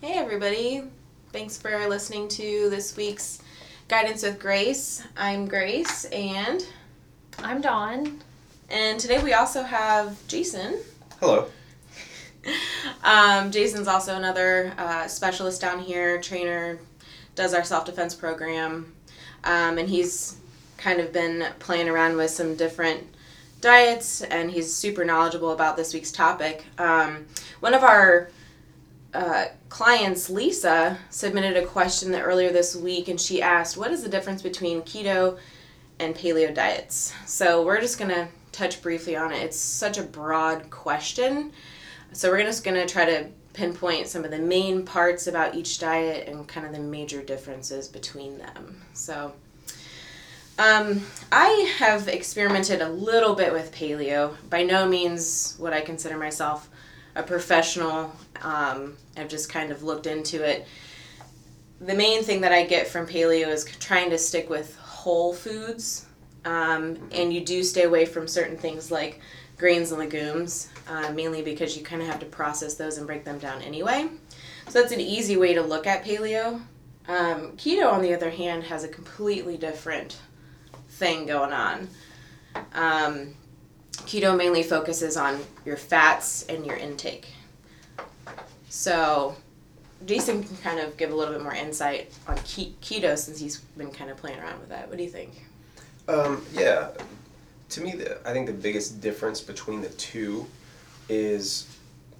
Hey, everybody. Thanks for listening to this week's Guidance with Grace. I'm Grace, and I'm Dawn. and today we also have Jason. Hello. Um, Jason's also another uh, specialist down here, trainer, does our self defense program, um, and he's kind of been playing around with some different diets, and he's super knowledgeable about this week's topic. Um, one of our uh, clients, Lisa, submitted a question earlier this week, and she asked, "What is the difference between keto and paleo diets?" So we're just gonna touch briefly on it. It's such a broad question, so we're just gonna try to pinpoint some of the main parts about each diet and kind of the major differences between them. So. Um, I have experimented a little bit with paleo. By no means would I consider myself a professional. Um, I've just kind of looked into it. The main thing that I get from paleo is trying to stick with whole foods, um, and you do stay away from certain things like grains and legumes, uh, mainly because you kind of have to process those and break them down anyway. So that's an easy way to look at paleo. Um, keto, on the other hand, has a completely different thing going on. Um, keto mainly focuses on your fats and your intake. So, Jason can kind of give a little bit more insight on ke- keto since he's been kind of playing around with that. What do you think? Um, yeah, to me, the, I think the biggest difference between the two is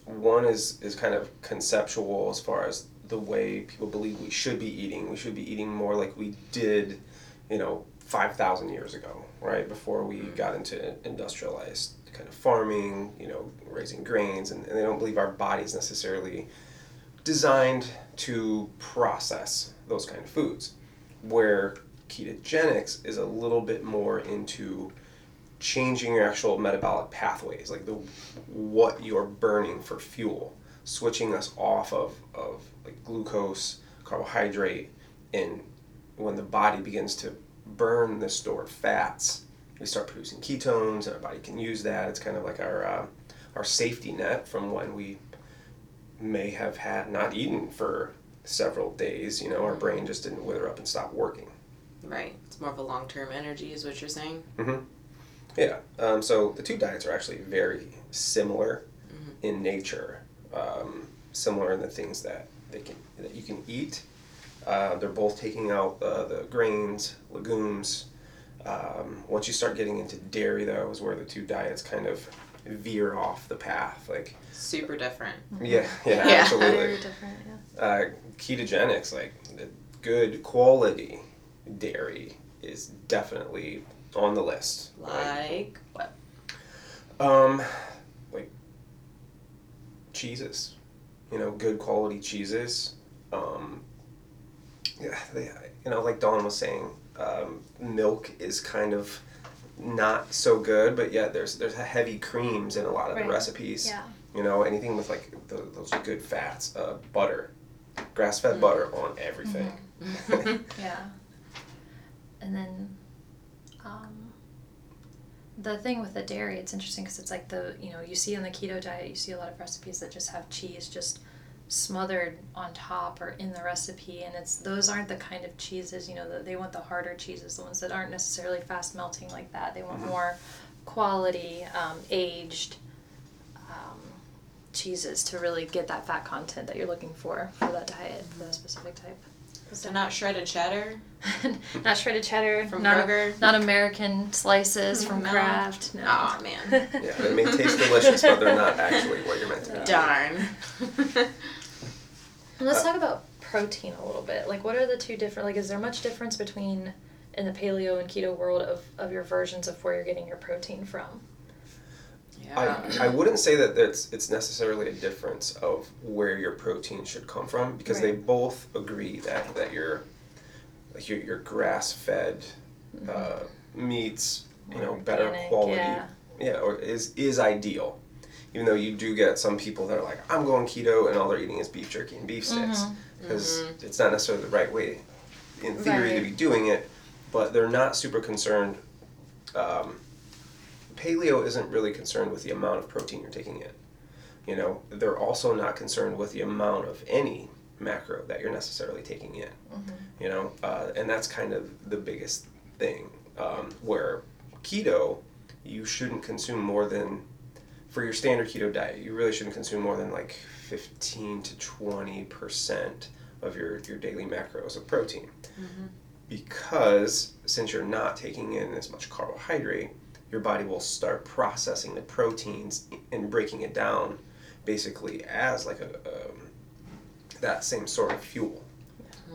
one is is kind of conceptual as far as the way people believe we should be eating. We should be eating more like we did, you know, five thousand years ago, right before we mm. got into industrialized kind of farming, you know, raising grains, and, and they don't believe our body's necessarily designed to process those kind of foods. Where ketogenics is a little bit more into changing your actual metabolic pathways, like the what you're burning for fuel, switching us off of, of like glucose, carbohydrate, and when the body begins to burn the stored fats, we start producing ketones, and our body can use that. It's kind of like our uh, our safety net from when we may have had not eaten for several days. You know, our brain just didn't wither up and stop working. Right. It's more of a long term energy, is what you're saying. Mm-hmm. Yeah. Um, so the two diets are actually very similar in nature. Um, similar in the things that they can that you can eat. Uh, they're both taking out uh, the grains, legumes. Um, once you start getting into dairy, though, is where the two diets kind of veer off the path. Like, Super different. yeah, yeah, Yeah. absolutely. Very different, yeah. Uh, ketogenics, like good quality dairy, is definitely on the list. right? Like what? Um, like cheeses, you know, good quality cheeses. Um, yeah, they, you know, like Dawn was saying, um, milk is kind of not so good, but yet there's there's heavy creams in a lot of Right. the recipes. Yeah. You know, anything with like the, those good fats, uh, butter, grass fed butter on everything. Yeah. And then, um, the thing with the dairy, it's interesting because it's like the, you know, you see on the keto diet, you see a lot of recipes that just have cheese just smothered on top or in the recipe. And it's, those aren't the kind of cheeses, you know, that they want the harder cheeses, the ones that aren't necessarily fast melting like that. They want more quality, um, aged, um, cheeses to really get that fat content that you're looking for for that diet, for that specific type. So not shredded cheddar. not shredded cheddar From not, Kroger? not American slices from No. Kraft. No. Oh man. Yeah, they may taste delicious, but they're not actually what you're meant to be. Darn. Let's talk about protein a little bit. Like, what are the two different? Like, is there much difference between in the paleo and keto world of, of your versions of where you're getting your protein from? yeah. I, I wouldn't say that it's it's necessarily a difference of where your protein should come from because they both agree that that your like your, your grass fed uh, meats you know better Organic, quality yeah. yeah or is is ideal even though you do get some people that are like I'm going keto and all they're eating is beef jerky and beef sticks Mhm. because it's not necessarily the right way in theory to be doing it but they're not super concerned um, paleo isn't really concerned with the amount of protein you're taking in. You know, they're also not concerned with the amount of any macro that you're necessarily taking in. Mhm. You know, uh, and that's kind of the biggest thing. Um, where keto, you shouldn't consume more than for your standard keto diet. You really shouldn't consume more than like fifteen to twenty percent of your your daily macros of protein, because since you're not taking in as much carbohydrate, your body will start processing the proteins and breaking it down, basically as like a um, that same sort of fuel,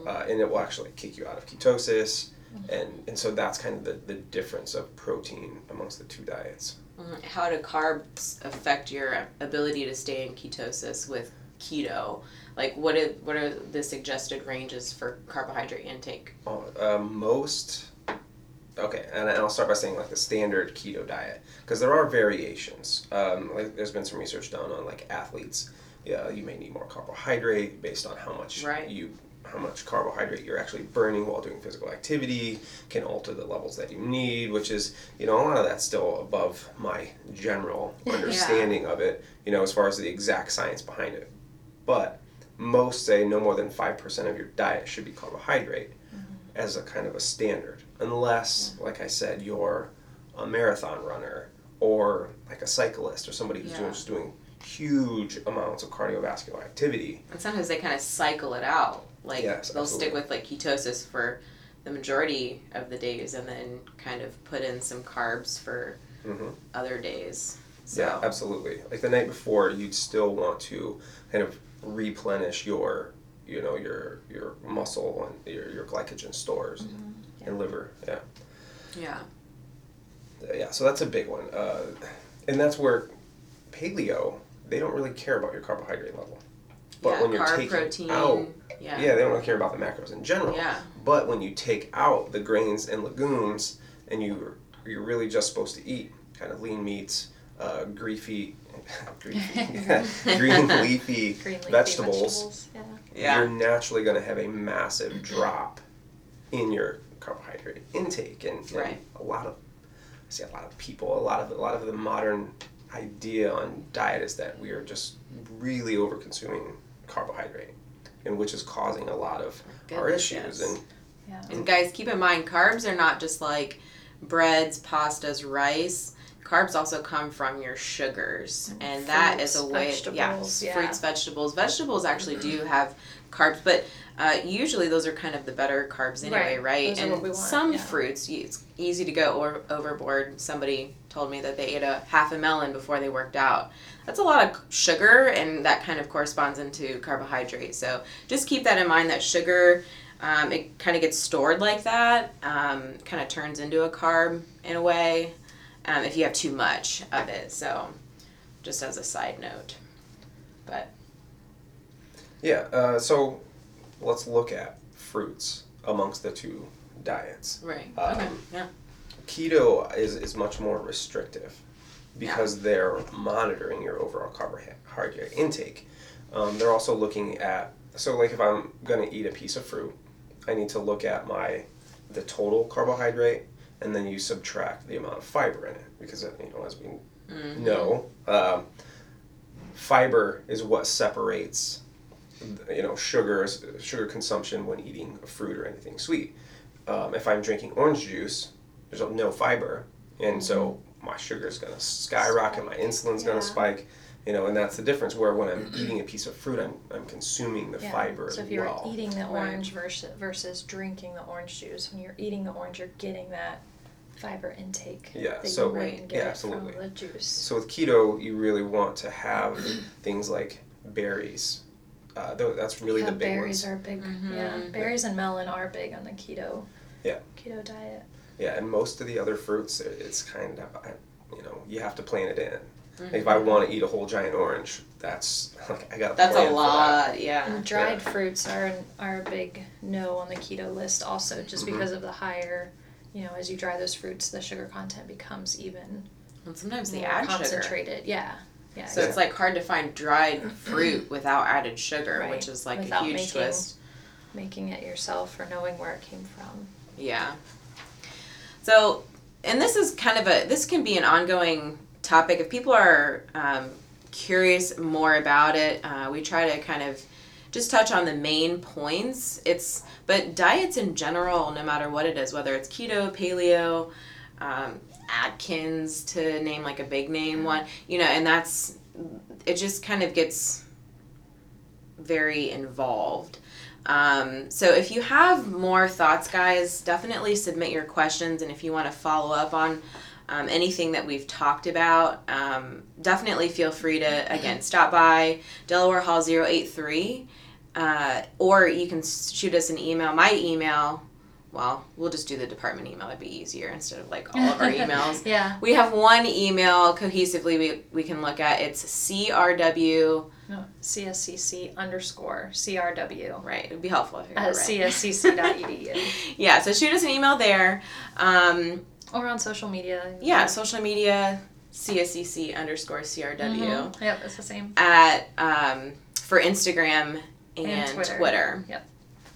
uh, and it will actually kick you out of ketosis, and and so that's kind of the, the difference of protein amongst the two diets. Mhm. How do carbs affect your ability to stay in ketosis with keto? Like, what are, what are the suggested ranges for carbohydrate intake? Oh, um, most okay, and I'll start by saying like the standard keto diet because there are variations. Um, like there's been some research done on like athletes. Yeah, you may need more carbohydrate based on how much Right. you how much carbohydrate you're actually burning while doing physical activity can alter the levels that you need, which is you know a lot of that's still above my general Yeah. understanding of it. You know, as far as the exact science behind it, but most say no more than 5% of your diet should be carbohydrate mm-hmm. as a kind of a standard unless like i said you're a marathon runner or like a cyclist or somebody who's doing, Yeah. just doing huge amounts of cardiovascular activity And sometimes they kind of cycle it out. Like, Yes, they'll stick with like ketosis for the majority of the days and then kind of put in some carbs for hmm other days. So, yeah absolutely. Like the night before you'd still want to kind of replenish your you know your your muscle and your, your glycogen stores and liver yeah. Yeah. yeah so that's a big one. Uh, and that's where paleo they don't really care about your carbohydrate level but yeah, when you're carb, taking protein. out yeah. yeah they don't really care about the macros in general Yeah. but when you take out the grains and legumes and you you're really just supposed to eat kind of lean meats uh, greasy, greafy green leafy Green leafy vegetables, Yeah. Yeah. you're naturally going to have a massive drop in your carbohydrate intake and, and Right. a lot of I see a lot of people a lot of a lot of the modern idea on diet is that we are just really over consuming carbohydrate and which is causing a lot of our issues yes. and Yeah. And guys, keep in mind, carbs are not just like breads, pastas, rice. Carbs also come from your sugars, and that is a way. vegetables, yeah, yeah. fruits, vegetables. Vegetables actually do have carbs, but uh, usually those are kind of the better carbs anyway, Right. right? And want, some yeah. fruits, it's easy to go or, overboard. Somebody told me that they ate a half a melon before they worked out. That's a lot of sugar, and that kind of corresponds into carbohydrate. So just keep that in mind. That sugar, um, it kind of gets stored like that. Um, kind of turns into a carb in a way. Um, if you have too much of it. So just as a side note. But yeah uh, so let's look at fruits amongst the two diets right. Um, okay. Yeah. keto is, is much more restrictive because they're monitoring your overall carbohydrate intake. Um, they're also looking at so like if I'm gonna eat a piece of fruit, I need to look at my the total carbohydrate and then you subtract the amount of fiber in it because you know as we Mhm. know, um, fiber is what separates you know sugars sugar consumption when eating a fruit or anything sweet. Um, if I'm drinking orange juice, there's no fiber, and so my sugar is going to skyrocket. My insulin's going to spike. You know, and that's the difference. Where when I'm eating a piece of fruit, I'm, I'm consuming the Yeah. fiber So if you're well. eating the orange versus versus drinking the orange juice, when you're eating the orange, you're getting that fiber intake Yeah, that so- you wouldn't Right. get yeah, absolutely. from the juice. So with keto, you really want to have things like berries. Uh, that's really yeah, the big berries ones. are big. Mhm. Yeah, berries and melon are big on the keto. Yeah. Keto diet. Yeah, and most of the other fruits, it's kind of, you know, you have to plan it in. Mm-hmm. Like if I want to eat a whole giant orange, that's like I got That's plan a for that. lot. Yeah. And dried fruits are are a big no on the keto list also, just Mhm. because of the higher, you know, as you dry those fruits, the sugar content becomes even And sometimes they more add sugar. concentrated. Yeah. Yeah. So it's like hard to find dried fruit without added sugar, Right. which is like Without a huge making- twist. making it yourself or knowing where it came from. Yeah. So, and this is kind of a this can be an ongoing topic. If people are um, curious more about it, uh, we try to kind of just touch on the main points. It's but diets in general, no matter what it is, whether it's keto, paleo, um, Atkins, to name like a big name one, you know, and that's it. Just kind of gets very involved. Um, so if you have more thoughts, guys, definitely submit your questions, and if you want to follow up on um, anything that we've talked about, um, definitely feel free to again stop by Delaware Hall 083 uh, or you can shoot us an email. My email, well, we'll just do the department email. It'd be easier instead of like all of our emails. yeah. We have one email cohesively we, we can look at. It's CRW. No, CSCC underscore CRW. Right. It'd be helpful if you At right. cscc.edu. yeah. So shoot us an email there. Um, or on social media. yeah. Social media. CSCC underscore CRW. Mm-hmm. Yep, it's the same. At um, for Instagram and, And Twitter. Twitter. Yep.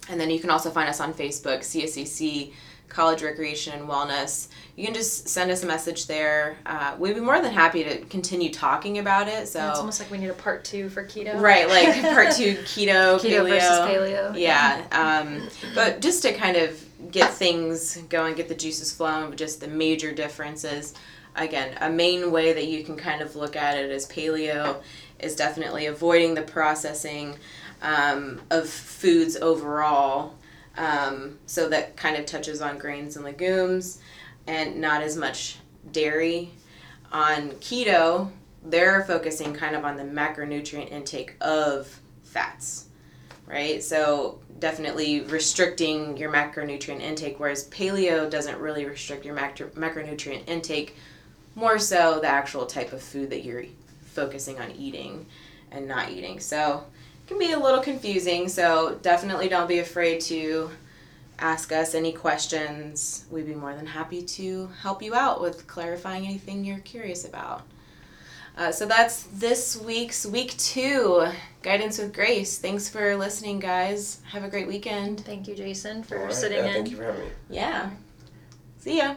And then you can also find us on Facebook, CSCC College Recreation and Wellness. You can just send us a message there. Uh, we'd be more than happy to continue talking about it. So Yeah, it's almost like we need a part two for keto. right, like part two keto, keto paleo. versus paleo. Yeah, um, but just to kind of get things going, get the juices flowing, but just the major differences. Again, a main way that you can kind of look at it as paleo is definitely avoiding the processing um, of foods overall. Um, so that kind of touches on grains and legumes and not as much dairy. On keto, they're focusing kind of on the macronutrient intake of fats, right? So definitely restricting your macronutrient intake, whereas paleo doesn't really restrict your macro- macronutrient intake, more so the actual type of food that you're focusing on eating and not eating. So it can be a little confusing, so definitely don't be afraid to ask us any questions. We'd be more than happy to help you out with clarifying anything you're curious about. Uh, so that's this week's week two guidance with grace. Thanks for listening, guys. Have a great weekend. Thank you, Jason, for All right, sitting yeah, in. Thank you for having me. Yeah. See ya.